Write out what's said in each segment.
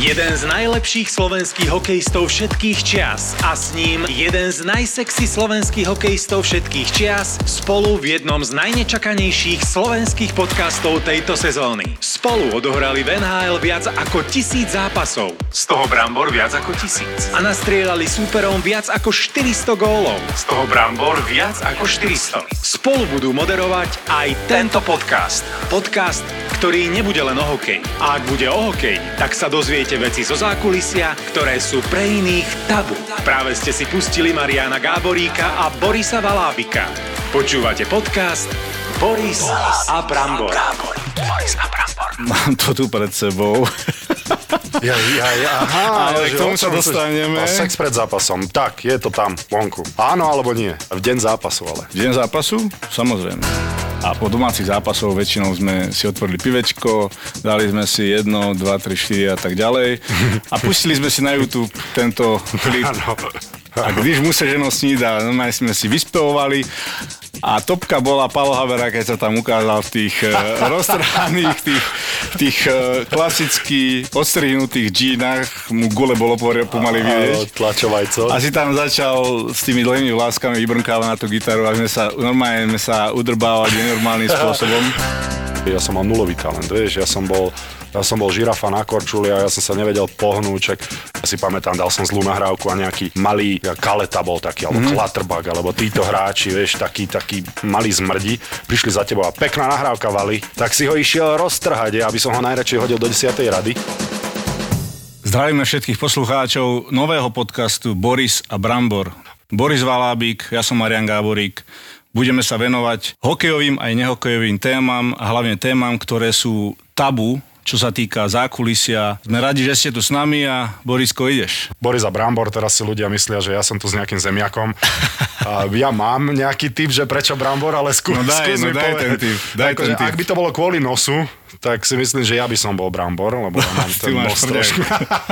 Jeden z najlepších slovenských hokejistov všetkých čias a s ním jeden z najsexy slovenských hokejistov všetkých čias spolu v jednom z najnečakanejších slovenských podcastov tejto sezóny. Spolu odohrali v NHL viac ako tisíc zápasov, z toho Brambor viac ako tisíc. A nastrieľali súperom viac ako 400 gólov, z toho Brambor viac ako 400. Spolu budú moderovať aj tento podcast. Podcast, ktorý nebude len o hokej. A ak bude o hokej, tak sa dozviete veci zo zákulisia, ktoré sú pre iných tabu. Práve ste si pustili Mariana Gáboríka a Borisa Valábika. Počúvate podcast Boris, a Brambor. Boris a Brambor. Mám to tu pred sebou. Ja, ja, ja, aha, Ale k tomu sa dostaneme. A sex pred zápasom. Tak, je to tam, vonku. Áno alebo nie? V deň zápasu ale. V deň zápasu? Samozrejme. A po domácich zápasov väčšinou sme si otvorili pivečko, dali sme si jedno, dva, tri, štyri a tak ďalej. A pustili sme si na YouTube tento klip. A když mu se ženo snída, normálne sme si vyspevovali a topka bola Palo Havera, keď sa tam ukázal v tých uh, roztrhaných, tých, tých uh, klasicky odstrihnutých džínach, mu gule bolo pomaly vidieť. Tlačovajco. A si tam začal s tými dlhými vláskami vybrnkávať na tú gitaru a sme sa, normálne sme sa udrbávali nenormálnym spôsobom. Ja som mal nulový talent, vieš, ja som bol ja som bol žirafa na korčuli a ja som sa nevedel pohnúť, čak ja si pamätám, dal som zlú nahrávku a nejaký malý kaleta bol taký, alebo mm-hmm. klatrbak, alebo títo hráči, vieš, taký, taký malý zmrdi, prišli za tebou a pekná nahrávka vali, tak si ho išiel roztrhať, ja, aby som ho najradšej hodil do 10. rady. Zdravíme všetkých poslucháčov nového podcastu Boris a Brambor. Boris Valábik, ja som Marian Gáborík. Budeme sa venovať hokejovým aj nehokejovým témam a hlavne témam, ktoré sú tabu, čo sa týka zákulisia. Sme radi, že ste tu s nami a Borisko, ideš. Boris a Brambor, teraz si ľudia myslia, že ja som tu s nejakým zemiakom. A ja mám nejaký typ, že prečo Brambor, ale skú, No daj, skús no mi daj povedať. ten tip, daj Akože, ten tip. Ak by to bolo kvôli nosu, tak si myslím, že ja by som bol Brambor, lebo ja mám ten nos trošku.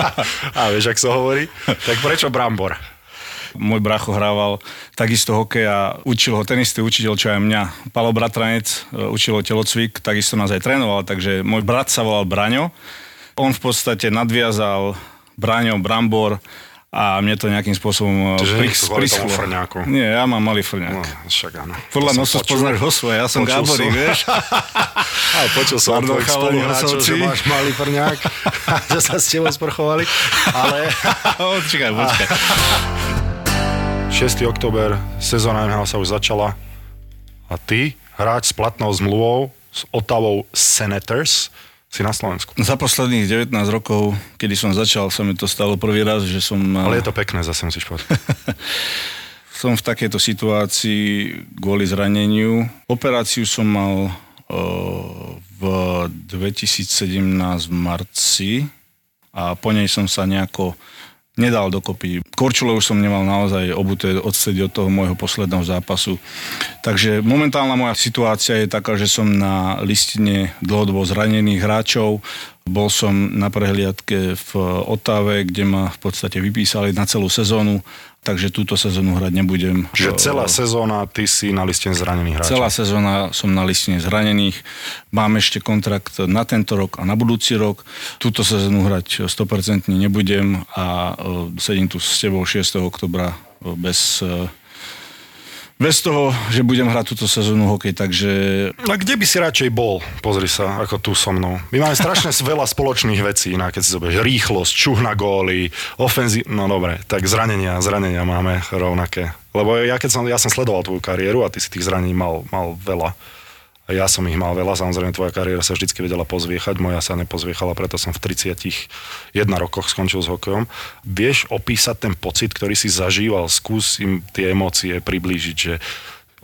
a vieš, ak sa hovorí. Tak prečo Brambor? Môj bracho hrával takisto hokej a učil ho ten istý učiteľ, čo aj mňa. Palo Bratranec e, učil ho telocvik, takisto nás aj trénoval, takže môj brat sa volal Braňo. On v podstate nadviazal Braňo, Brambor a mne to nejakým spôsobom e, Čiže tomu prischlo. frňáku. Nie, ja mám malý frňák. No, však áno. Podľa nosu počul. spoznáš ho svoje, ja som Počul Gáborík, vieš. Aj počul som od tvojich spoluhráčov, že máš malý frňák, že sa s tebou sprchovali. Ale počkaj, počkaj. 6. október, sezóna NHL sa už začala a ty, hráč s platnou zmluvou s Ottawou Senators, si na Slovensku. Za posledných 19 rokov, kedy som začal, sa mi to stalo prvý raz, že som... Ale je to pekné, zase musíš povedať. som v takejto situácii kvôli zraneniu. Operáciu som mal v 2017 v marci a po nej som sa nejako nedal dokopy. Korčule už som nemal naozaj obuté odstedy od toho môjho posledného zápasu. Takže momentálna moja situácia je taká, že som na listine dlhodobo zranených hráčov. Bol som na prehliadke v Otave, kde ma v podstate vypísali na celú sezónu, takže túto sezónu hrať nebudem. Čiže celá sezóna ty si na liste zranených hráčov. Celá sezóna som na listine zranených. Mám ešte kontrakt na tento rok a na budúci rok. Túto sezónu hrať 100% nebudem a e, sedím tu s tebou 6. oktobra e, bez, e, bez toho, že budem hrať túto sezónu hokej, takže A kde by si radšej bol? Pozri sa, ako tu so mnou. My máme strašne veľa spoločných vecí, inak keď si zoberieš rýchlosť, čuh na góly, ofenzí... No dobre, tak zranenia, zranenia máme rovnaké. Lebo ja keď som, ja som sledoval tvoju kariéru a ty si tých zranení mal, mal veľa. Ja som ich mal veľa, samozrejme tvoja kariéra sa vždy vedela pozviechať, moja sa nepozviechala, preto som v 31 rokoch skončil s hokejom. Vieš opísať ten pocit, ktorý si zažíval, skús im tie emócie priblížiť, že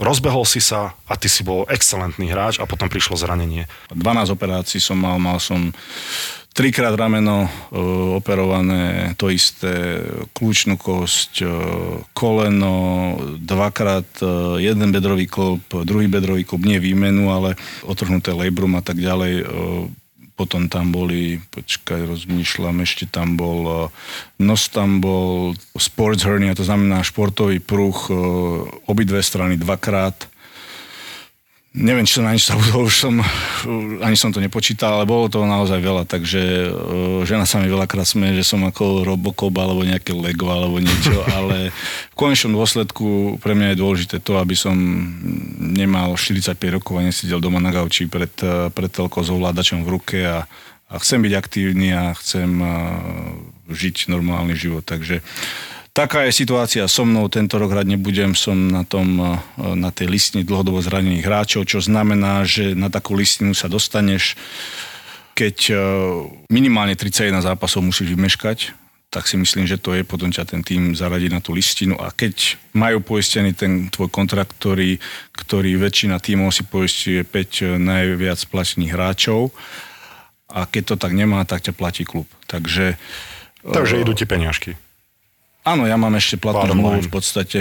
rozbehol si sa a ty si bol excelentný hráč a potom prišlo zranenie. 12 operácií som mal, mal som trikrát rameno e, operované, to isté, kľúčnú kosť, e, koleno, dvakrát e, jeden bedrový klop, druhý bedrový klop, nie výmenu, ale otrhnuté labrum a tak ďalej. Potom tam boli, počkaj, rozmýšľam, ešte tam bol, nos tam bol sports hernia, to znamená športový pruh, obidve strany dvakrát Neviem, či som na nič zabudol, už som, ani som to nepočítal, ale bolo toho naozaj veľa, takže uh, žena sa mi veľakrát smeje, že som ako Robocop alebo nejaké Lego alebo niečo, ale v konečnom dôsledku pre mňa je dôležité to, aby som nemal 45 rokov a nesedel doma na gauči pred, uh, pred telkou s ovládačom v ruke a, a chcem byť aktívny a chcem uh, žiť normálny život, takže uh, Taká je situácia so mnou, tento rok hrať nebudem, som na, tom, eh, na tej listine dlhodobo zranených hráčov, čo znamená, že na takú listinu sa dostaneš, keď eh, minimálne 31 zápasov musíš vymeškať, tak si myslím, že to je, potom ťa ten tým zaradí na tú listinu a keď majú poistený ten tvoj kontrakt, ktorý, ktorý väčšina tímov si poistuje 5 eh, najviac platených hráčov a keď to tak nemá, tak ťa platí klub. Takže Takže idú ti peňažky. Áno, ja mám ešte platnú zmluvu v podstate,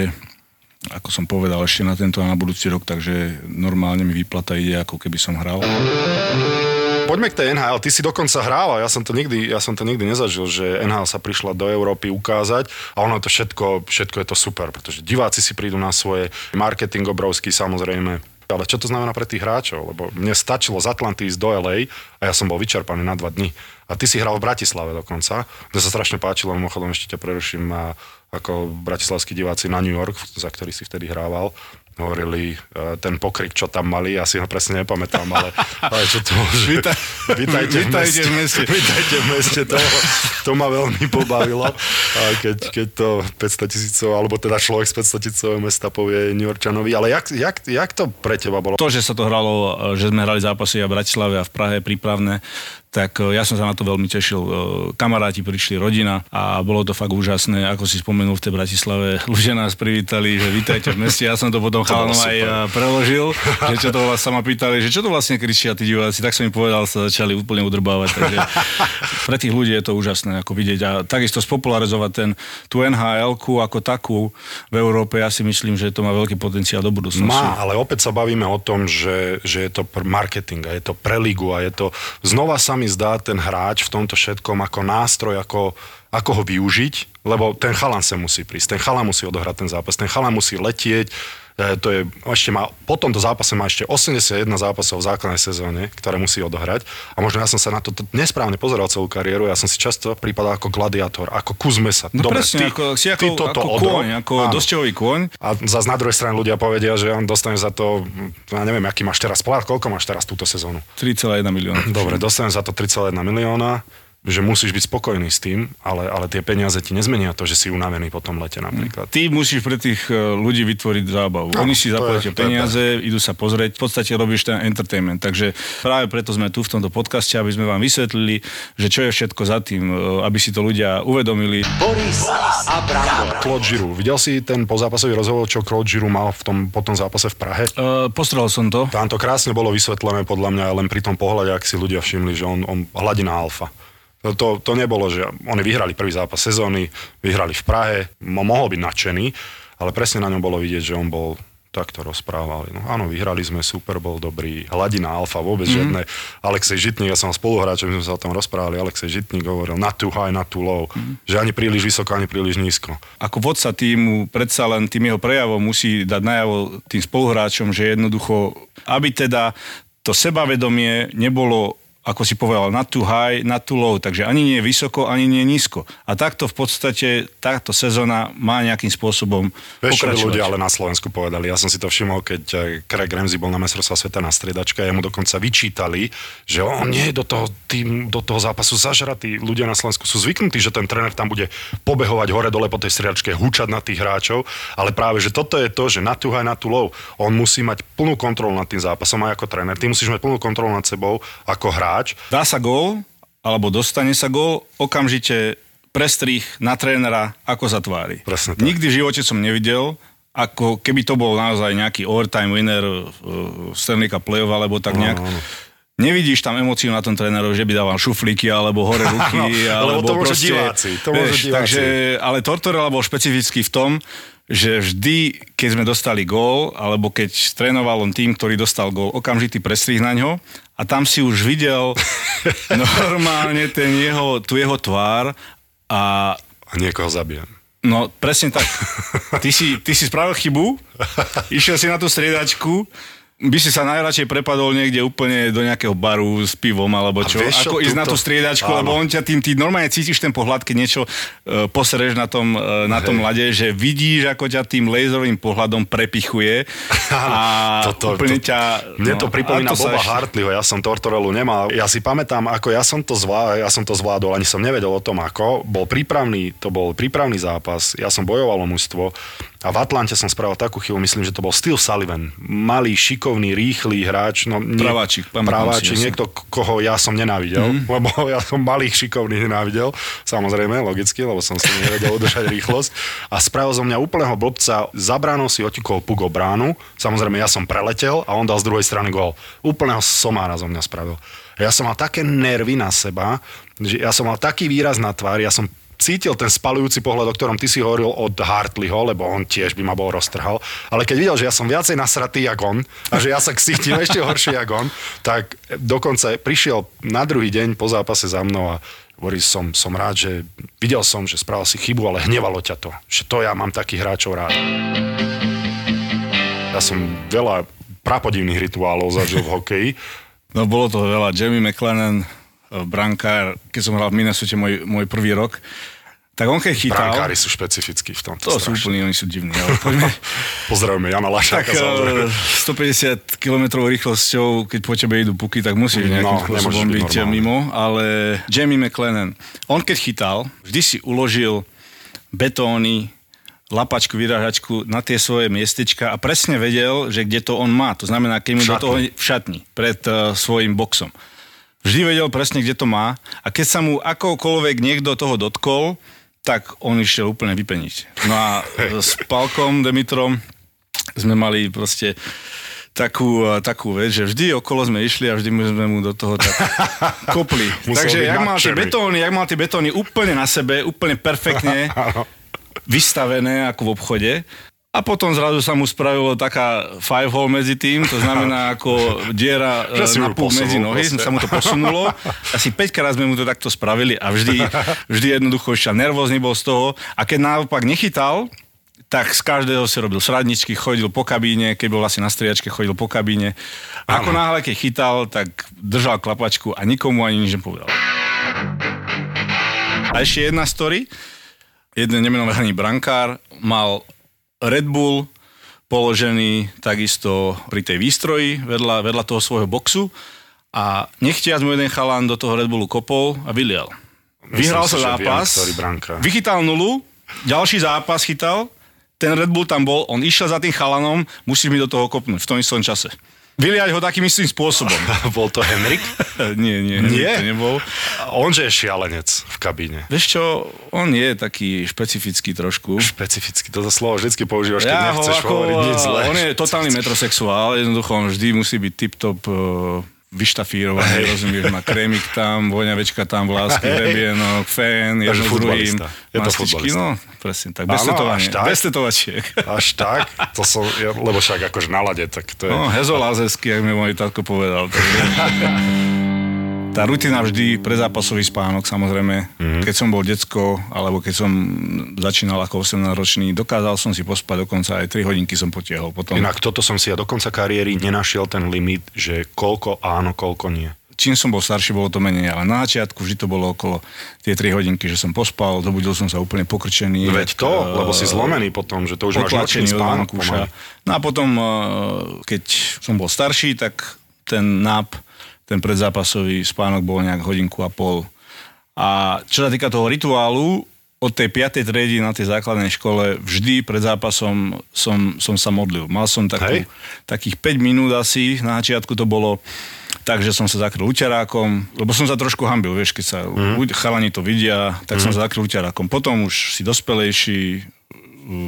ako som povedal, ešte na tento a na budúci rok, takže normálne mi výplata ide, ako keby som hral. Poďme k tej NHL. Ty si dokonca hral a ja som to nikdy, ja som to nikdy nezažil, že NHL sa prišla do Európy ukázať a ono to všetko, všetko je to super, pretože diváci si prídu na svoje, marketing obrovský samozrejme, ale čo to znamená pre tých hráčov? Lebo mne stačilo z Atlanty ísť do LA a ja som bol vyčerpaný na dva dni. A ty si hral v Bratislave dokonca. Mne sa strašne páčilo, mimochodom ešte ťa preruším, ako bratislavskí diváci na New York, za ktorý si vtedy hrával hovorili uh, ten pokrik, čo tam mali, ja si ho presne nepamätám, ale, ale čo to môže... Víta, vítajte, vítajte v meste. Vítajte v meste, to, to ma veľmi pobavilo. A keď, keď to 500 tisícov, alebo teda človek z 500 tisícového mesta povie New Yorkčanovi, ale jak, jak, jak to pre teba bolo? To, že sa to hralo, že sme hrali zápasy a v Bratislave a v Prahe prípravné, tak e, ja som sa na to veľmi tešil. E, kamaráti prišli, rodina a bolo to fakt úžasné, ako si spomenul v tej Bratislave. Ľudia nás privítali, že vítajte v meste. Ja som to potom chalanom aj e, preložil, že čo to vás sa ma pýtali, že čo to vlastne kričia tí diváci, tak som im povedal, sa začali úplne udrbávať. Takže pre tých ľudí je to úžasné ako vidieť a takisto spopularizovať ten, tú nhl ako takú v Európe, ja si myslím, že to má veľký potenciál do budúcnosti. Má, ale opäť sa bavíme o tom, že, že je to marketing a je to pre ligu a je to znova sa mi zdá ten hráč v tomto všetkom ako nástroj, ako, ako ho využiť, lebo ten chalan sa musí prísť, ten chalan musí odohrať ten zápas, ten chalan musí letieť, to je, ešte má, po tomto zápase má ešte 81 zápasov v základnej sezóne, ktoré musí odohrať. A možno ja som sa na to nesprávne pozeral celú kariéru, ja som si často prípadal ako gladiátor, ako kúzme sa. No Dobre, presne, ty, ako, si ako, ty toto ako kôň, ako dosťový kôň. A zase na druhej strane ľudia povedia, že on dostane za to, ja neviem, aký máš teraz plát, koľko máš teraz túto sezónu? 3,1 milióna. Dobre, dostane za to 3,1 milióna že musíš byť spokojný s tým, ale, ale tie peniaze ti nezmenia to, že si unavený po tom lete napríklad. Ty musíš pre tých e, ľudí vytvoriť zábavu. No, Oni si zaplatia peniaze, je, idú sa pozrieť, v podstate robíš ten entertainment. Takže práve preto sme tu v tomto podcaste, aby sme vám vysvetlili, že čo je všetko za tým, e, aby si to ľudia uvedomili. Boris a. Claude Giroux. Videl si ten pozápasový rozhovor, čo Claude Giroux mal v tom, po tom zápase v Prahe? Uh, postrel som to. Tam to krásne bolo vysvetlené podľa mňa len pri tom pohľade, ak si ľudia všimli, že on, on hladina alfa. No to, to nebolo, že oni vyhrali prvý zápas sezóny, vyhrali v Prahe, mohol byť nadšený, ale presne na ňom bolo vidieť, že on bol takto rozprávali. No áno, vyhrali sme, super bol dobrý, hladina alfa, vôbec mm. žiadne. Alexej Žitník, ja som spoluhráč, my sme sa o tom rozprávali, Alexej Žitník hovoril not too high, not too low, mm. že ani príliš vysoko, ani príliš nízko. Ako vodca týmu predsa len tým jeho prejavom musí dať najavo tým spoluhráčom, že jednoducho, aby teda to sebavedomie nebolo ako si povedal, not too high, not too low, takže ani nie vysoko, ani nie nízko. A takto v podstate táto sezóna má nejakým spôsobom Vieš, čo ľudia ale na Slovensku povedali, ja som si to všimol, keď eh, Craig Ramsey bol na mestrovstva sveta na striedačke a mu dokonca vyčítali, že on nie je do toho, tým, do toho zápasu zažratý. Ľudia na Slovensku sú zvyknutí, že ten tréner tam bude pobehovať hore-dole po tej striedačke, hučať na tých hráčov, ale práve, že toto je to, že na too high, na too low. On musí mať plnú kontrolu nad tým zápasom aj ako tréner. Ty musíš mať plnú kontrolu nad sebou ako hráč hráč. Dá sa gól, alebo dostane sa gól, okamžite prestrih na trénera, ako sa tvári. Presne tak. Nikdy v živote som nevidel, ako keby to bol naozaj nejaký overtime winner uh, Stanley Cup play alebo tak nejak. No, no. Nevidíš tam emóciu na tom trénerovi, že by dával šuflíky alebo hore ruky. no, alebo to môžu proste, diváci. To vieš, diváci. Takže, ale Tortorella bol špecifický v tom, že vždy, keď sme dostali gól, alebo keď trénoval on tým, ktorý dostal gól, okamžitý prestrih na ňo a tam si už videl normálne ten jeho, tu jeho tvár a... A niekoho zabijem. No, presne tak. Ty si, ty si spravil chybu, išiel si na tú striedačku, by si sa najradšej prepadol niekde úplne do nejakého baru s pivom alebo čo, vieš ako ísť túto- na tú striedačku, Áno. lebo on ťa tým, ty normálne cítiš ten pohľad, keď niečo uh, posereš na tom, uh, na tom lade, že vidíš, ako ťa tým laserovým pohľadom prepichuje a Toto- úplne to- ťa... Mne to no, pripomína to Boba ešte- Hartleyho, ja som Tortorelu nemal. Ja si pamätám, ako ja som to zvládol, ja som to zvládol, ani som nevedel o tom ako. Bol prípravný, to bol prípravný zápas, ja som bojoval o mužstvo a v Atlante som spravil takú chybu, myslím, že to bol Steve Sullivan. Malý, šikovný, rýchly hráč. No, nie, Praváčik, praváčik, si, niekto, koho ja som nenávidel, mm. lebo ja som malých, šikovných nenávidel. Samozrejme, logicky, lebo som si nevedel udržať rýchlosť. A spravil zo mňa úplného blbca, za bránou si otikol puk o bránu. Samozrejme, ja som preletel a on dal z druhej strany gól. Úplného somára zo mňa spravil. Ja som mal také nervy na seba, že ja som mal taký výraz na tvári, ja som cítil ten spalujúci pohľad, o ktorom ty si hovoril od Hartleyho, lebo on tiež by ma bol roztrhal. Ale keď videl, že ja som viacej nasratý jak on a že ja sa cítim ešte horšie jak on, tak dokonca prišiel na druhý deň po zápase za mnou a hovorí, som, som rád, že videl som, že spravil si chybu, ale hnevalo ťa to. Že to ja mám takých hráčov rád. Ja som veľa prapodivných rituálov zažil v hokeji. No bolo toho veľa. Jamie McLennan, brankár, keď som hral v Minnesota môj, môj prvý rok, tak on keď chytal... Brankári sú špecifickí v tomto. To sú strašne. úplne, oni sú divní. Ale poďme, Pozdravujeme Jana tak Lašáka, samozrejme. eh, 150 km rýchlosťou, keď po tebe idú puky, tak musíš nejakým No, spôsobom byť byť normálny. mimo. Ale Jamie McLennan, on keď chytal, vždy si uložil betóny, lapačku, vyrážačku na tie svoje miestečka a presne vedel, že kde to on má. To znamená, keď mu do toho v šatni, pred uh, svojim boxom. Vždy vedel presne, kde to má a keď sa mu akokoľvek niekto toho dotkol, tak on išiel úplne vypeniť. No a s Palkom Demitrom sme mali proste takú, takú vec, že vždy okolo sme išli a vždy sme mu do toho tak kopli. Takže jak mal tie betóny, jak mal tie betóny úplne na sebe, úplne perfektne vystavené ako v obchode. A potom zrazu sa mu spravilo taká five hole medzi tým, to znamená ako diera e, na posunul medzi nohy, proste. sa mu to posunulo. Asi 5 krát sme mu to takto spravili a vždy, vždy jednoducho ešte nervózny bol z toho. A keď naopak nechytal, tak z každého si robil sradničky, chodil po kabíne, keď bol asi na striačke, chodil po kabíne. A ako náhle, keď chytal, tak držal klapačku a nikomu ani nič nepovedal. A ešte jedna story. Jeden nemenovaný brankár mal Red Bull položený takisto pri tej výstroji vedľa, vedľa toho svojho boxu a nechtiac mu jeden chalán do toho Red Bullu kopol a vylial. Vyhral sa zápas, vychytal nulu, ďalší zápas chytal, ten Red Bull tam bol, on išiel za tým chalanom, musíš mi do toho kopnúť v tom istom čase. Vyliať ho takým istým spôsobom. Bol to Henrik? nie, nie, Nie? to nebol. On, že je šialenec v kabíne. Vieš čo, on je taký špecifický trošku. Špecificky, toto slovo vždycky používaš, keď Ja ho nechceš ako, hovoriť nič zlé. on je totálny metrosexuál, jednoducho on vždy musí byť tip-top uh, vyštafírovaný, rozumieš, má krémik tam, voňavečka tam, vlásky, Hej. hrebienok, fén, jedno s druhým. Je to futbalista. No, presne tak, bez tetovania, tetovačiek. Až tak? To som, ja, lebo však akože na lade, tak to je... No, hezolázesky, jak mi môj tatko povedal. Tá rutina vždy pre zápasový spánok, samozrejme. Mm-hmm. Keď som bol decko, alebo keď som začínal ako 18-ročný, dokázal som si pospať dokonca aj 3 hodinky som potiahol. Potom, Inak toto som si ja do konca kariéry nenašiel ten limit, že koľko áno, koľko nie. čím som bol starší, bolo to menej, ale na začiatku vždy to bolo okolo tie 3 hodinky, že som pospal, dobudil som sa úplne pokrčený. Veď to, eh, lebo si zlomený potom, že to už máš nočný spánok. No a potom, eh, keď som bol starší, tak ten nap, ten predzápasový spánok bol nejak hodinku a pol. A čo sa týka toho rituálu, od tej 5. triedy na tej základnej škole vždy pred zápasom som, som sa modlil. Mal som takú, Hej. takých 5 minút asi, na začiatku to bolo tak, že som sa zakryl uťarákom, lebo som sa trošku hambil, vieš, keď sa Mhm. mm. chalani to vidia, tak mm. som sa zakryl uťarákom. Potom už si dospelejší,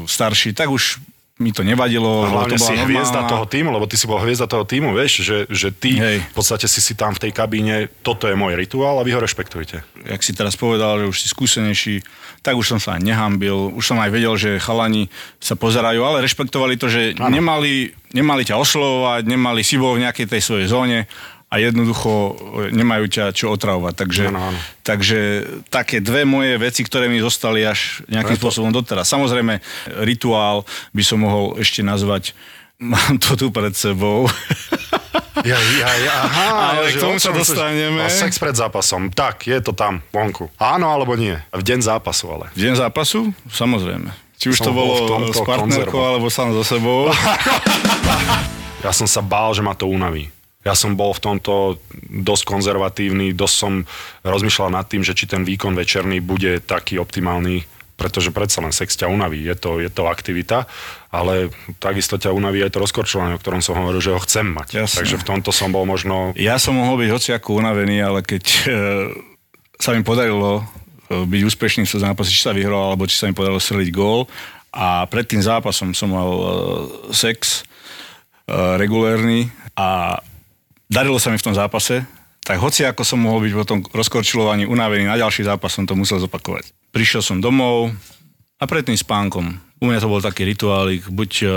starší, tak už mi to nevadilo. A to hlavne bola si hviezda normálna- toho týmu, lebo ty si bol hviezda toho týmu, vieš, že, že ty Hej. v podstate si si tam v tej kabíne, toto je môj rituál a vy ho rešpektujete. jak si teraz povedal, že už si skúsenejší, tak už som sa aj nehambil, už som aj vedel, že chalani sa pozerajú, ale rešpektovali to, že nemali, nemali ťa oslovovať, nemali si bol v nejakej tej svojej zóne a jednoducho e, nemajú ťa čo otravovať. Takže, Áno, áno. takže také dve moje veci, ktoré mi zostali až nejakým Preto- spôsobom doteraz. Samozrejme, rituál by som mohol ešte nazvať Mám to tu pred sebou. Ja, ja, ja, aha, Ale že k tomu sa dostaneme. A sex pred zápasom. Tak, je to tam, vonku. Áno alebo nie? V deň zápasu ale. V deň zápasu? Samozrejme. Či už to Som bol bolo s partnerkou, konzervu. alebo sám za sebou. Ja som sa bál, že ma to unaví. Ja som bol v tomto dosť konzervatívny, dosť som rozmýšľal nad tým, že či ten výkon večerný bude taký optimálny, pretože predsa len sex ťa unaví, je to, je to aktivita, ale takisto ťa unaví aj to rozkorčovanie, o ktorom som hovoril, že ho chcem mať. Jasné. Takže v tomto som bol možno... Ja som mohol byť hociako unavený, ale keď e, sa mi podarilo e, byť úspešný v zápase, či sa vyhral, alebo či sa mi podarilo streliť gól a pred tým zápasom som mal e, sex e, regulérny a darilo sa mi v tom zápase, tak hoci ako som mohol byť po tom rozkorčilovaní unavený, na ďalší zápas som to musel zopakovať. Prišiel som domov a pred tým spánkom. U mňa to bol taký rituálik, buď, e,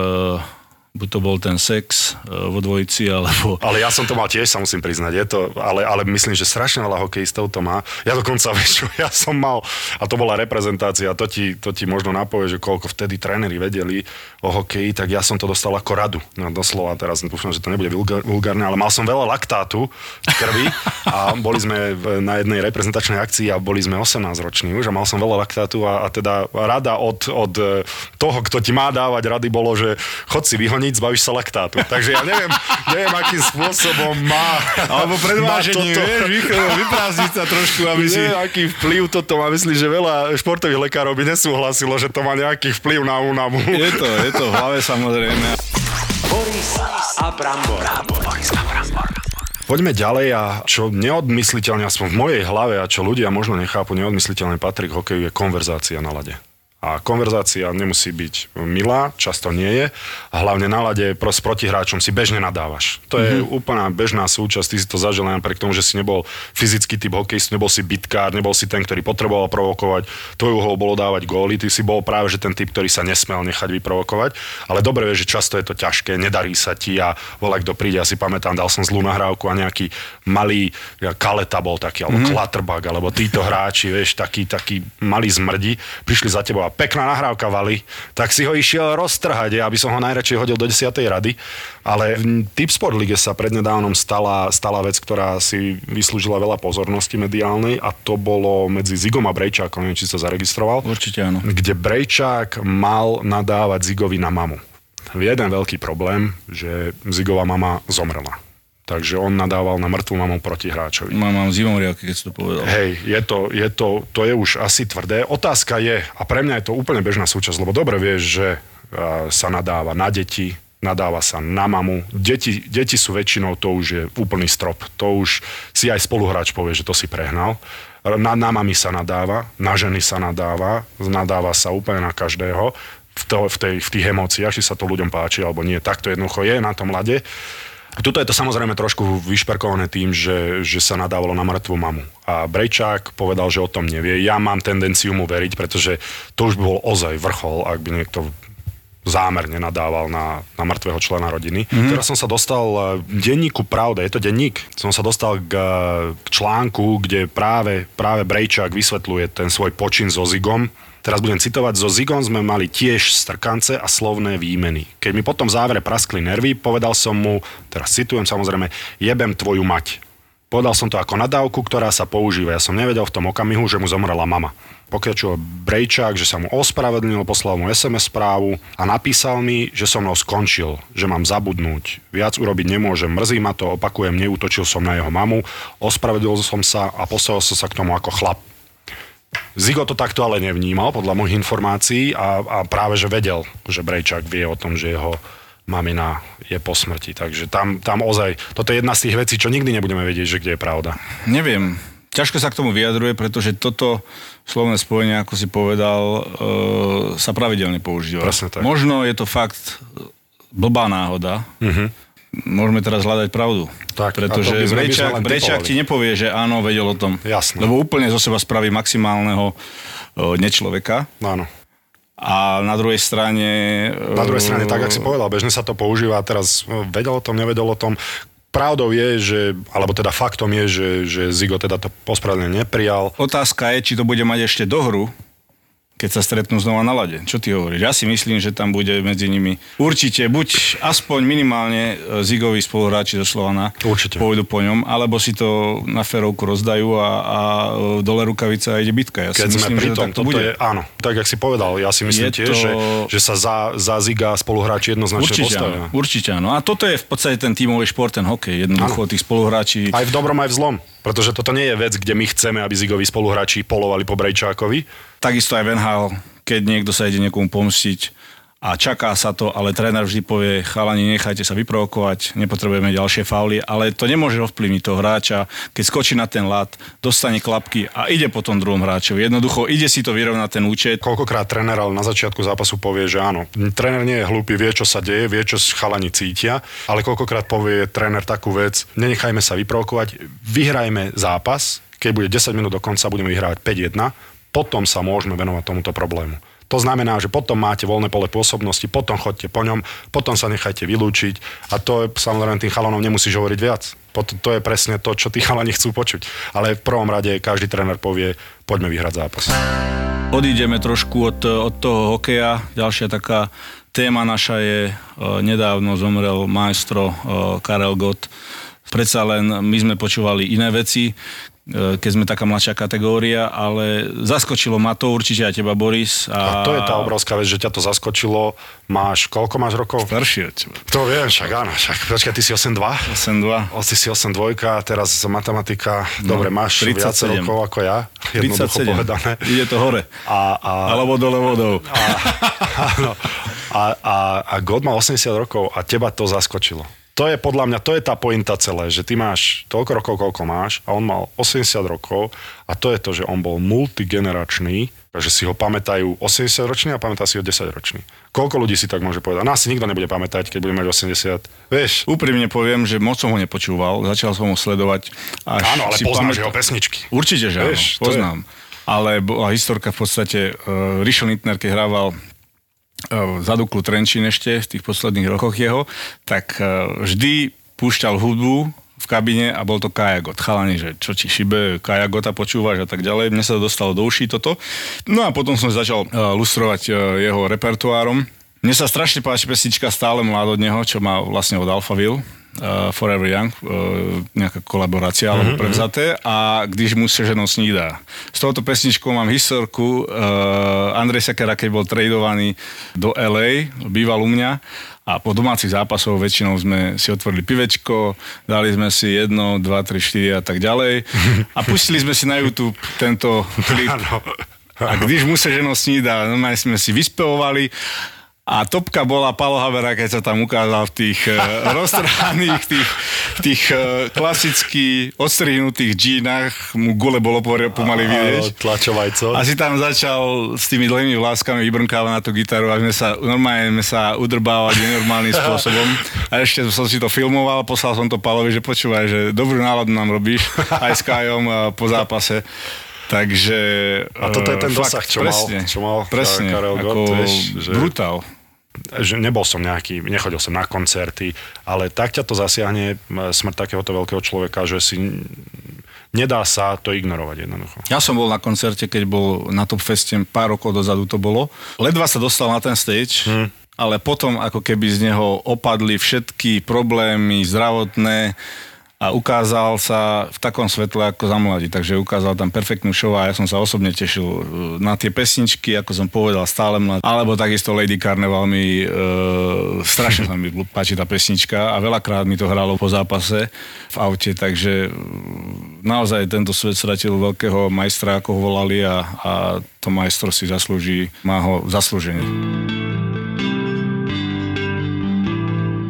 buď to bol ten sex e, vo dvojici, alebo Ale ja som to mal tiež, sa musím priznať. Je to, ale, ale myslím, že strašne veľa hokejistov to má. Ja dokonca, vieš čo, ja som mal, a to bola reprezentácia, to ti, to ti možno napovie, že koľko vtedy tréneri vedeli o hokeji, tak ja som to dostal ako radu. No, doslova teraz, dúfam, že to nebude vulgár- vulgárne, ale mal som veľa laktátu v krvi a boli sme v- na jednej reprezentačnej akcii a boli sme 18 roční už a mal som veľa laktátu a, a teda rada od, od e, toho, kto ti má dávať rady, bolo, že chod si vyhoniť, zbavíš sa laktátu. Takže ja neviem, neviem akým spôsobom má... Alebo pred má vážením, vieš, vyprázdniť sa trošku, aby si... Nie, aký vplyv toto má. Myslím, že veľa športových lekárov by nesúhlasilo, že to má nejaký vplyv na únavu. Je to, je to v hlave samozrejme. Boris a Brambor. Boris a Brambor. Poďme ďalej a čo neodmysliteľne, aspoň v mojej hlave a čo ľudia možno nechápu, neodmysliteľne patrí k hokeju je konverzácia na lade. A konverzácia nemusí byť milá, často nie je. A hlavne na lade pro, s protihráčom si bežne nadávaš. To je mm-hmm. úplná bežná súčasť. Ty si to zažil len napriek tomu, že si nebol fyzický typ hokejist, nebol si bitkár, nebol si ten, ktorý potreboval provokovať. Tvoj uhol bolo dávať góly. Ty si bol práve že ten typ, ktorý sa nesmel nechať vyprovokovať. Ale dobre vieš, že často je to ťažké, nedarí sa ti a volá, kto príde. Ja si pamätám, dal som zlú nahrávku a nejaký malý ja, kaleta bol taký, alebo mm-hmm. klatrbak, alebo títo hráči, vieš, taký, taký malý zmrdi, prišli za tebou pekná nahrávka vali, tak si ho išiel roztrhať, ja, aby som ho najradšej hodil do 10. rady. Ale v Tip Sport Lige sa prednedávnom stala, stala vec, ktorá si vyslúžila veľa pozornosti mediálnej a to bolo medzi Zigom a Brejčákom, neviem, či to zaregistroval Určite áno. kde Brejčák mal nadávať Zigovi na mamu. Jeden veľký problém, že Zigová mama zomrela. Takže on nadával na mŕtvu mamu proti hráčovi. Mám, mám zimomriavky, keď si to povedal. Hej, je to, je to, to je už asi tvrdé. Otázka je, a pre mňa je to úplne bežná súčasť, lebo dobre vieš, že sa nadáva na deti, nadáva sa na mamu. Deti, deti sú väčšinou, to už je úplný strop. To už si aj spoluhráč povie, že to si prehnal. Na, na mami sa nadáva, na ženy sa nadáva, nadáva sa úplne na každého v, to, v, tej, v tých emóciách, či sa to ľuďom páči alebo nie. Tak to jednoducho je na tom lade. Tuto je to samozrejme trošku vyšperkované tým, že, že sa nadávalo na mŕtvu mamu. A Brejčák povedal, že o tom nevie. Ja mám tendenciu mu veriť, pretože to už by bol ozaj vrchol, ak by niekto zámerne nadával na, na mŕtvého člena rodiny. Mm-hmm. Teraz som sa dostal eh, v denníku Pravda, je to denník, som sa dostal k, eh, k článku, kde práve, práve Brejčák vysvetľuje ten svoj počin so Zigom. Teraz budem citovať, so Zigom sme mali tiež strkance a slovné výmeny. Keď mi potom v závere praskli nervy, povedal som mu, teraz citujem samozrejme, jebem tvoju mať. Povedal som to ako nadávku, ktorá sa používa. Ja som nevedel v tom okamihu, že mu zomrela mama. Pokračoval Brejčák, že sa mu ospravedlnil, poslal mu SMS správu a napísal mi, že so mnou skončil, že mám zabudnúť. Viac urobiť nemôžem, mrzí ma to, opakujem, neútočil som na jeho mamu, ospravedlil som sa a poslal som sa k tomu ako chlap. Zigo to takto ale nevnímal, podľa mojich informácií a, a práve, že vedel, že Brejčák vie o tom, že jeho mamina je po smrti. Takže tam, tam ozaj, toto je jedna z tých vecí, čo nikdy nebudeme vedieť, že kde je pravda. Neviem. Ťažko sa k tomu vyjadruje, pretože toto slovné spojenie, ako si povedal, e, sa pravidelne používa. Presne tak. Možno je to fakt blbá náhoda. Mhm. Môžeme teraz hľadať pravdu. Tak, pretože Brejčák, Brejčák ti nepovie, že áno, vedel o tom. Jasné. Lebo úplne zo seba spraví maximálneho o, nečloveka. Áno. A na druhej strane... Na druhej strane, tak, ako si povedal, bežne sa to používa teraz e, vedel o tom, nevedel o tom. Pravdou je, že, alebo teda faktom je, že, že Zigo teda to pospravedlne neprijal. Otázka je, či to bude mať ešte dohru keď sa stretnú znova na lade. Čo ty hovoríš? Ja si myslím, že tam bude medzi nimi určite buď aspoň minimálne e, zigoví spoluhráči zo Slovana Určite. pôjdu po ňom, alebo si to na ferovku rozdajú a, a e, dole rukavica a ide bitka. Ja Keď si sme myslím, pri že to tom, takto toto bude. je, áno, tak jak si povedal, ja si myslím Je tiež, to- že, že sa za, za Ziga spoluhráči jednoznačne Určite postavia. áno, určite áno. A toto je v podstate ten tímový šport, ten hokej. Jednoducho tých spoluhráči... Aj v dobrom, aj v zlom. Pretože toto nie je vec, kde my chceme, aby Zigoví spoluhráči polovali po Brejčákovi. Takisto aj Venhal, keď niekto sa ide niekomu pomstiť a čaká sa to, ale tréner vždy povie, chalani, nechajte sa vyprovokovať, nepotrebujeme ďalšie fauly, ale to nemôže ovplyvniť toho hráča, keď skočí na ten lat, dostane klapky a ide po tom druhom hráčovi. Jednoducho ide si to vyrovnať ten účet. Koľkokrát tréner ale na začiatku zápasu povie, že áno, tréner nie je hlúpy, vie, čo sa deje, vie, čo chalani cítia, ale koľkokrát povie tréner takú vec, nenechajme sa vyprovokovať, vyhrajme zápas, keď bude 10 minút do konca, budeme vyhrávať 5-1, potom sa môžeme venovať tomuto problému. To znamená, že potom máte voľné pole pôsobnosti, potom chodte po ňom, potom sa nechajte vylúčiť a to je, samozrejme tým chalanom nemusíš hovoriť viac. To je presne to, čo tí chalani chcú počuť. Ale v prvom rade každý tréner povie, poďme vyhrať zápas. Odídeme trošku od, od toho hokeja. Ďalšia taká téma naša je, e, nedávno zomrel maestro e, Karel Gott. Predsa len my sme počúvali iné veci, e, keď sme taká mladšia kategória, ale zaskočilo ma to určite aj teba, Boris. A to je tá obrovská vec, že ťa to zaskočilo. Máš, koľko máš rokov? Starší od teba. To viem, však áno, však počkaj, ty si 8-2? 8-2. O, ty si 8-2, teraz matematika, dobre, máš 37. viac rokov ako ja, jednoducho 37. povedané. Ide to hore. A, a, Alebo dole vodou. áno, a, a, a God má 80 rokov a teba to zaskočilo. To je podľa mňa, to je tá pointa celé, že ty máš toľko rokov, koľko máš a on mal 80 rokov a to je to, že on bol multigeneračný, takže si ho pamätajú 80 ročný a pamätá si ho 10 ročný. Koľko ľudí si tak môže povedať? Nás si nikto nebude pamätať, keď bude mať 80. Vieš, Úprimne poviem, že moc som ho nepočúval. Začal som ho sledovať. Až áno, ale si poznáš pamätám- jeho pesničky. Určite, že áno, Vieš, je- poznám. Ale bola historka v podstate, uh, Rišo Littner, keď hrával za Duklu Trenčín ešte v tých posledných rokoch jeho, tak uh, vždy púšťal hudbu v kabine a bol to Kajagot. Chalani, že čo ti šibe, Kajagota počúvaš a tak ďalej. Mne sa to dostalo do uší toto. No a potom som začal uh, lustrovať uh, jeho repertoárom. Mne sa strašne páči pesnička Stále mlád od neho, čo má vlastne od Alphaville. Uh, Forever Young, uh, nejaká kolaborácia alebo prevzaté a když mu se ženou snídá. S touto pesničkou mám historku. Uh, Andrej Sakera, keď bol tradovaný do LA, býval u mňa a po domácich zápasov väčšinou sme si otvorili pivečko, dali sme si jedno, dva, tri, štyri a tak ďalej a pustili sme si na YouTube tento klip a když mu se ženou snídá, normálne sme si vyspevovali a topka bola Palo Havera, keď sa tam ukázal v tých uh, roztrhaných, tých, tých uh, klasicky odstrihnutých džínach, mu gule bolo pomaly vidieť. Tlačovajco. A si tam začal s tými dlhými vláskami vybrnkávať na tú gitaru a sme sa, normálne sme sa udrbávali nenormálnym spôsobom. A ešte som si to filmoval, poslal som to Palovi, že počúvaj, že dobrú náladu nám robíš aj s Kajom uh, po zápase. Takže... A toto je ten eh, dosah, čo mal- presne, čo mal presne, Karel Gott, vieš, že- brutál. Že nebol som nejaký, nechodil som na koncerty, ale tak ťa to zasiahne smrť takéhoto veľkého človeka, že si nedá sa to ignorovať jednoducho. Ja som bol na koncerte, keď bol na Top Feste, pár rokov dozadu to bolo. Ledva sa dostal na ten stage, hmm. ale potom ako keby z neho opadli všetky problémy zdravotné a ukázal sa v takom svetle ako za mladí, takže ukázal tam perfektnú show a ja som sa osobne tešil uh, na tie pesničky, ako som povedal, stále mladý, alebo takisto Lady Carnival mi e, strašne sa mi páči tá pesnička a veľakrát mi to hralo po zápase v aute, takže mm, naozaj tento svet stratil veľkého majstra, ako ho volali a, a to majstro si zaslúži, má ho zaslúženie.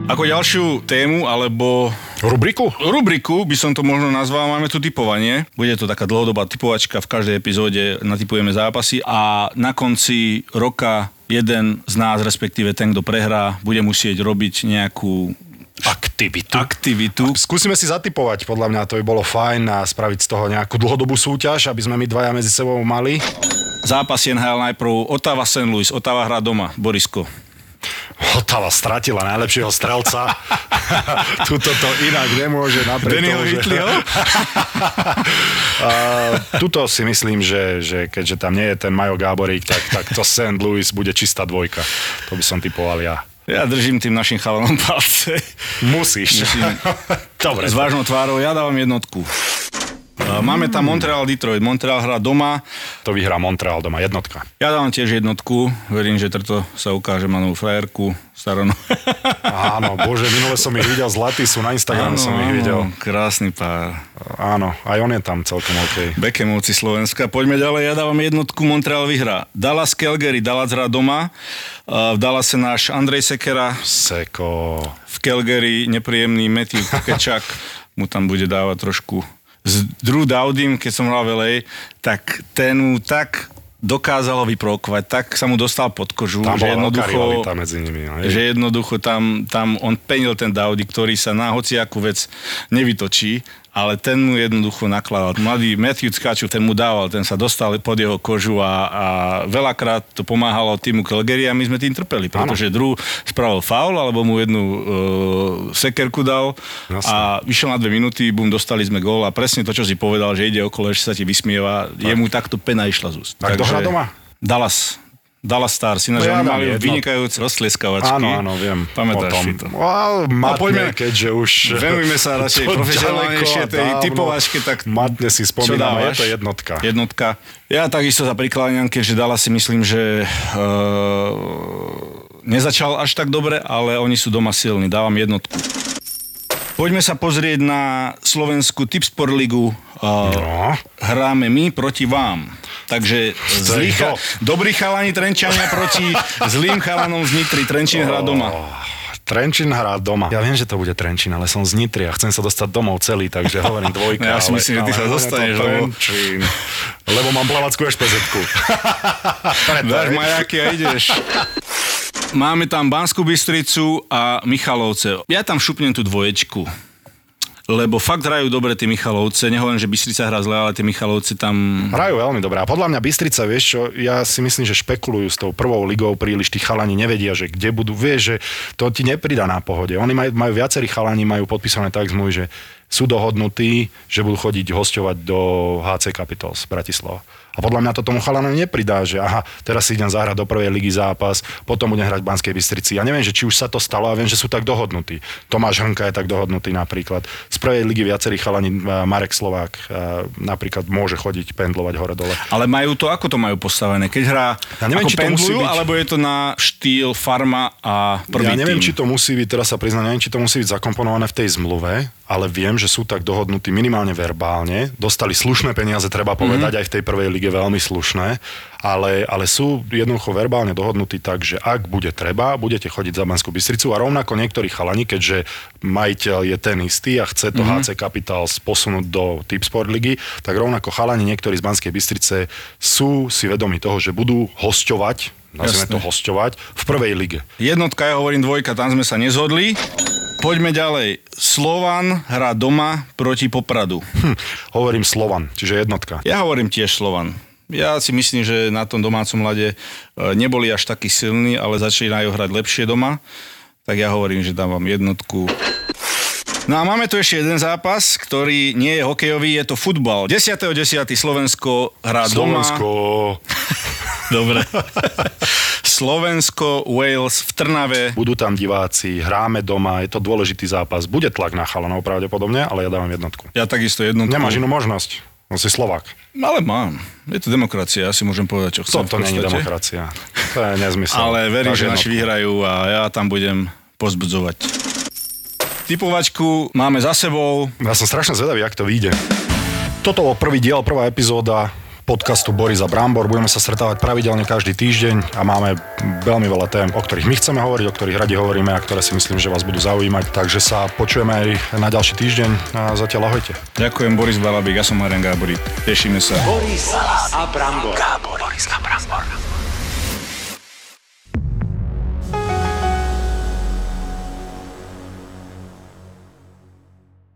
Ako ďalšiu tému, alebo Rubriku? rubriku by som to možno nazval, máme tu typovanie. Bude to taká dlhodobá typovačka, v každej epizóde natypujeme zápasy a na konci roka jeden z nás, respektíve ten, kto prehrá, bude musieť robiť nejakú Aktivitu. aktivitu. Skúsime si zatipovať, podľa mňa to by bolo fajn a spraviť z toho nejakú dlhodobú súťaž, aby sme my dvaja medzi sebou mali. Zápas NHL najprv Otava St. Louis, Otava hrá doma, Borisko. Otava stratila najlepšieho strelca. Tuto to inak nemôže napriek tomu, že... Tuto si myslím, že, že keďže tam nie je ten Majo Gáborík, tak, tak to St. Louis bude čistá dvojka. To by som typoval ja. Ja držím tým našim chalanom palce. Musíš. Musím. Dobre. S vážnou tvárou, ja dávam jednotku. A Máme tam Montreal, Detroit. Montreal hrá doma. To vyhrá Montreal doma, jednotka. Ja dávam tiež jednotku. Verím, že Trto sa ukáže, má novú frajerku. Staronu. Áno, bože, minule som ich videl, zlatí sú, na Instagrame som ich videl. krásny pár. Áno, aj on je tam celkom OK. Bekemovci Slovenska. Poďme ďalej, ja dávam jednotku, Montreal vyhrá. Dallas Calgary, Dallas hrá doma. A V Dallase náš Andrej Sekera, Seko. v Calgary nepríjemný Matthew Kečak mu tam bude dávať trošku s Drew Dowdym, keď som hral v LA, tak ten mu tak dokázalo vyprovokovať, tak sa mu dostal pod kožu, Tam že jednoducho, medzi nimi. že jednoducho tam, tam on penil ten Dowdy, ktorý sa na hociakú vec nevytočí, ale ten mu jednoducho nakladal. Mladý Matthew Tkaču, ten mu dával, ten sa dostal pod jeho kožu a, a veľakrát to pomáhalo týmu Calgary a my sme tým trpeli, pretože Drew spravil faul, alebo mu jednu uh, sekerku dal Jasné. a vyšiel na dve minúty, bum, dostali sme gól a presne to, čo si povedal, že ide okolo, že sa ti vysmieva, jemu takto pena išla z úst. Tak hrá doma? Dallas. Dallas Stars, ináč No ja oni mali jedno. vynikajúce roztlieskavačky. Áno, áno, viem. Pamätáš si to? Well, matne, poďme- keďže už... Venujme sa radšej profesionálnejšie tej a dávno typovačke, tak Matne si spomínam, je to jednotka. Jednotka. Ja takisto sa prikláňam, keďže Dallas si myslím, že uh, nezačal až tak dobre, ale oni sú doma silní. Dávam jednotku. Poďme sa pozrieť na slovenskú Tipsport ligu. Uh, No. Hráme my proti vám. Takže zlý cha- dobrí chalani Trenčania proti zlým chalanom z Nitry. Trenčín hrá doma. Trenčín hrá doma. Ja viem, že to bude Trenčín, ale som z Nitry a chcem sa dostať domov celý, takže hovorím dvojka. Ja si ale- myslím, že ty ale sa dostaneš, lebo- Trenčín. Lebo mám plavackú ešpezetku. Dáš majaky a ideš. Máme tam Banskú Bystricu a Michalovce. Ja tam šupnem tú dvoječku. Lebo fakt hrajú dobre tie Michalovce. Nehovorím, že Bystrica hrá zle, ale tie Michalovce tam... Hrajú veľmi dobré. A podľa mňa Bystrica, vieš čo, ja si myslím, že špekulujú s tou prvou ligou príliš. Tí chalani nevedia, že kde budú. Vieš, že to ti nepridá na pohode. Oni majú, majú viacerí chalani, majú podpísané tak zmluvy, že sú dohodnutí, že budú chodiť hostovať do HC Capitals Bratislava. A podľa mňa to tomu chalanovi nepridá, že aha, teraz si idem zahrať do prvej ligy zápas, potom budem hrať v Banskej Bystrici. Ja neviem, že či už sa to stalo a viem, že sú tak dohodnutí. Tomáš Hrnka je tak dohodnutý napríklad. Z prvej ligy viacerí chalani, a Marek Slovák a napríklad môže chodiť, pendlovať hore-dole. Ale majú to, ako to majú postavené? Keď hrá Ja neviem, ako či to musí byť- alebo je to na štýl farma a prvý ja neviem, tým? či to musí byť, teraz sa priznám, neviem, či to musí byť zakomponované v tej zmluve, ale viem, že sú tak dohodnutí minimálne verbálne. Dostali slušné peniaze, treba povedať, mm-hmm. aj v tej prvej lige veľmi slušné, ale, ale sú jednoducho verbálne dohodnutí tak, že ak bude treba, budete chodiť za Banskú Bystricu a rovnako niektorí chalani, keďže majiteľ je ten istý a chce to mm-hmm. HC Capitals posunúť do Tipsport ligy, tak rovnako chalani niektorí z Banskej Bystrice sú si vedomi toho, že budú hosťovať, nazvime Jasné. to hosťovať, v prvej lige. Jednotka, ja hovorím dvojka, tam sme sa nezhodli. Poďme ďalej. Slovan hrá doma proti Popradu. Hm, hovorím Slovan, čiže jednotka. Ja hovorím tiež Slovan. Ja si myslím, že na tom domácom lade e, neboli až takí silní, ale začínajú hrať lepšie doma. Tak ja hovorím, že dávam jednotku. No a máme tu ešte jeden zápas, ktorý nie je hokejový, je to futbal. 10.10. Slovensko hrá Slovensko. doma. Dobre. Slovensko, Wales v Trnave. Budú tam diváci, hráme doma, je to dôležitý zápas. Bude tlak na chalanov pravdepodobne, ale ja dávam jednotku. Ja takisto jednotku. Nemáš inú možnosť. On si Slovák. Ale mám. Je to demokracia, ja si môžem povedať, čo chcem. Toto v není podstate. demokracia. To je nezmysel. Ale verím, že naši jednotku. vyhrajú a ja tam budem pozbudzovať. Typovačku máme za sebou. Ja som strašne zvedavý, jak to vyjde. Toto bol prvý diel, prvá epizóda podcastu Borisa Brambor. Budeme sa stretávať pravidelne každý týždeň a máme veľmi veľa tém, o ktorých my chceme hovoriť, o ktorých radi hovoríme a ktoré si myslím, že vás budú zaujímať. Takže sa počujeme aj na ďalší týždeň a zatiaľ ahojte. Ďakujem Boris Balabík, ja som Marian Gáborík. Tešíme sa. Boris a Brambor. Boris a Brambor.